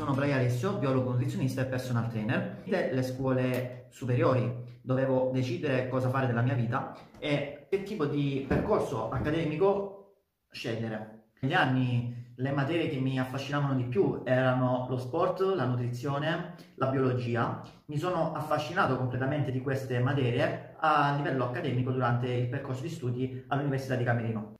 sono Brai Alessio, biologo nutrizionista e personal trainer. Le scuole superiori dovevo decidere cosa fare della mia vita e che tipo di percorso accademico scegliere. Negli anni le materie che mi affascinavano di più erano lo sport, la nutrizione, la biologia. Mi sono affascinato completamente di queste materie a livello accademico durante il percorso di studi all'Università di Camerino.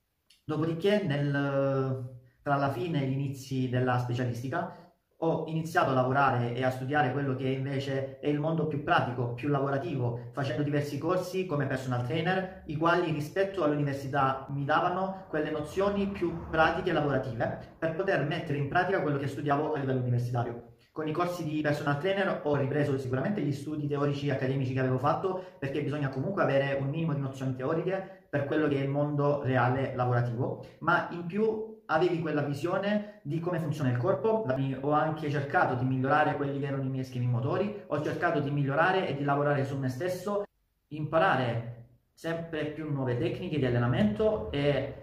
Dopodiché, nel, tra la fine e gli inizi della specialistica, ho iniziato a lavorare e a studiare quello che invece è il mondo più pratico, più lavorativo, facendo diversi corsi come personal trainer, i quali rispetto all'università mi davano quelle nozioni più pratiche e lavorative per poter mettere in pratica quello che studiavo a livello universitario. Con i corsi di personal trainer ho ripreso sicuramente gli studi teorici e accademici che avevo fatto perché bisogna comunque avere un minimo di nozioni teoriche per quello che è il mondo reale lavorativo, ma in più avevi quella visione di come funziona il corpo, ho anche cercato di migliorare quelli che erano i miei schemi motori, ho cercato di migliorare e di lavorare su me stesso, imparare sempre più nuove tecniche di allenamento e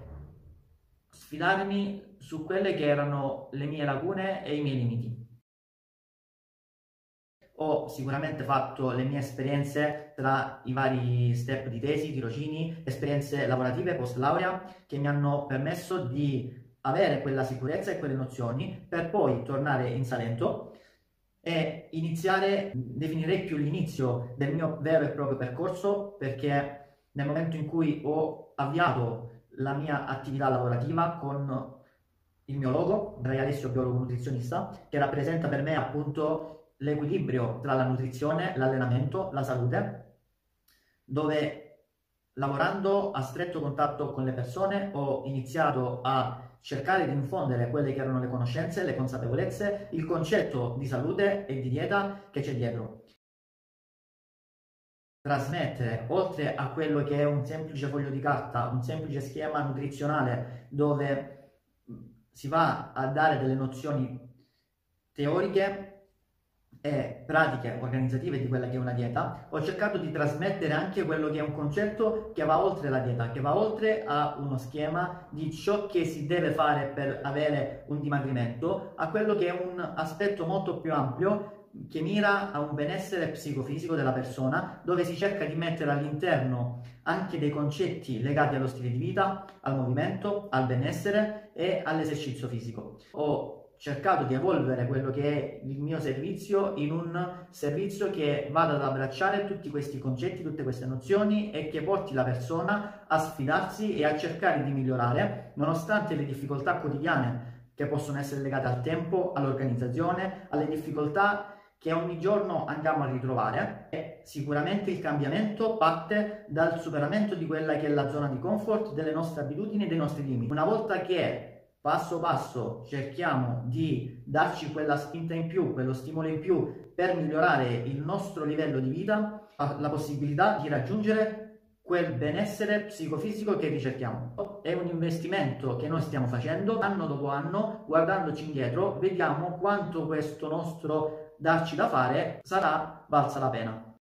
sfidarmi su quelle che erano le mie lacune e i miei limiti. Ho sicuramente fatto le mie esperienze tra i vari step di tesi, tirocini, esperienze lavorative post laurea che mi hanno permesso di avere quella sicurezza e quelle nozioni per poi tornare in Salento e iniziare, definirei più l'inizio del mio vero e proprio percorso perché nel momento in cui ho avviato la mia attività lavorativa con il mio logo, Brai Alessio Biologo Nutrizionista, che rappresenta per me appunto l'equilibrio tra la nutrizione, l'allenamento, la salute, dove lavorando a stretto contatto con le persone ho iniziato a cercare di infondere quelle che erano le conoscenze, le consapevolezze, il concetto di salute e di dieta che c'è dietro. Trasmettere, oltre a quello che è un semplice foglio di carta, un semplice schema nutrizionale dove si va a dare delle nozioni teoriche e pratiche organizzative di quella che è una dieta, ho cercato di trasmettere anche quello che è un concetto che va oltre la dieta, che va oltre a uno schema di ciò che si deve fare per avere un dimagrimento, a quello che è un aspetto molto più ampio che mira a un benessere psicofisico della persona, dove si cerca di mettere all'interno anche dei concetti legati allo stile di vita, al movimento, al benessere e all'esercizio fisico. Ho cercato di evolvere quello che è il mio servizio in un servizio che vada ad abbracciare tutti questi concetti, tutte queste nozioni e che porti la persona a sfidarsi e a cercare di migliorare nonostante le difficoltà quotidiane che possono essere legate al tempo, all'organizzazione, alle difficoltà che ogni giorno andiamo a ritrovare e sicuramente il cambiamento parte dal superamento di quella che è la zona di comfort delle nostre abitudini e dei nostri limiti. Una volta che passo passo cerchiamo di darci quella spinta in più, quello stimolo in più per migliorare il nostro livello di vita, la possibilità di raggiungere quel benessere psicofisico che ricerchiamo. È un investimento che noi stiamo facendo anno dopo anno, guardandoci indietro, vediamo quanto questo nostro darci da fare sarà valsa la pena.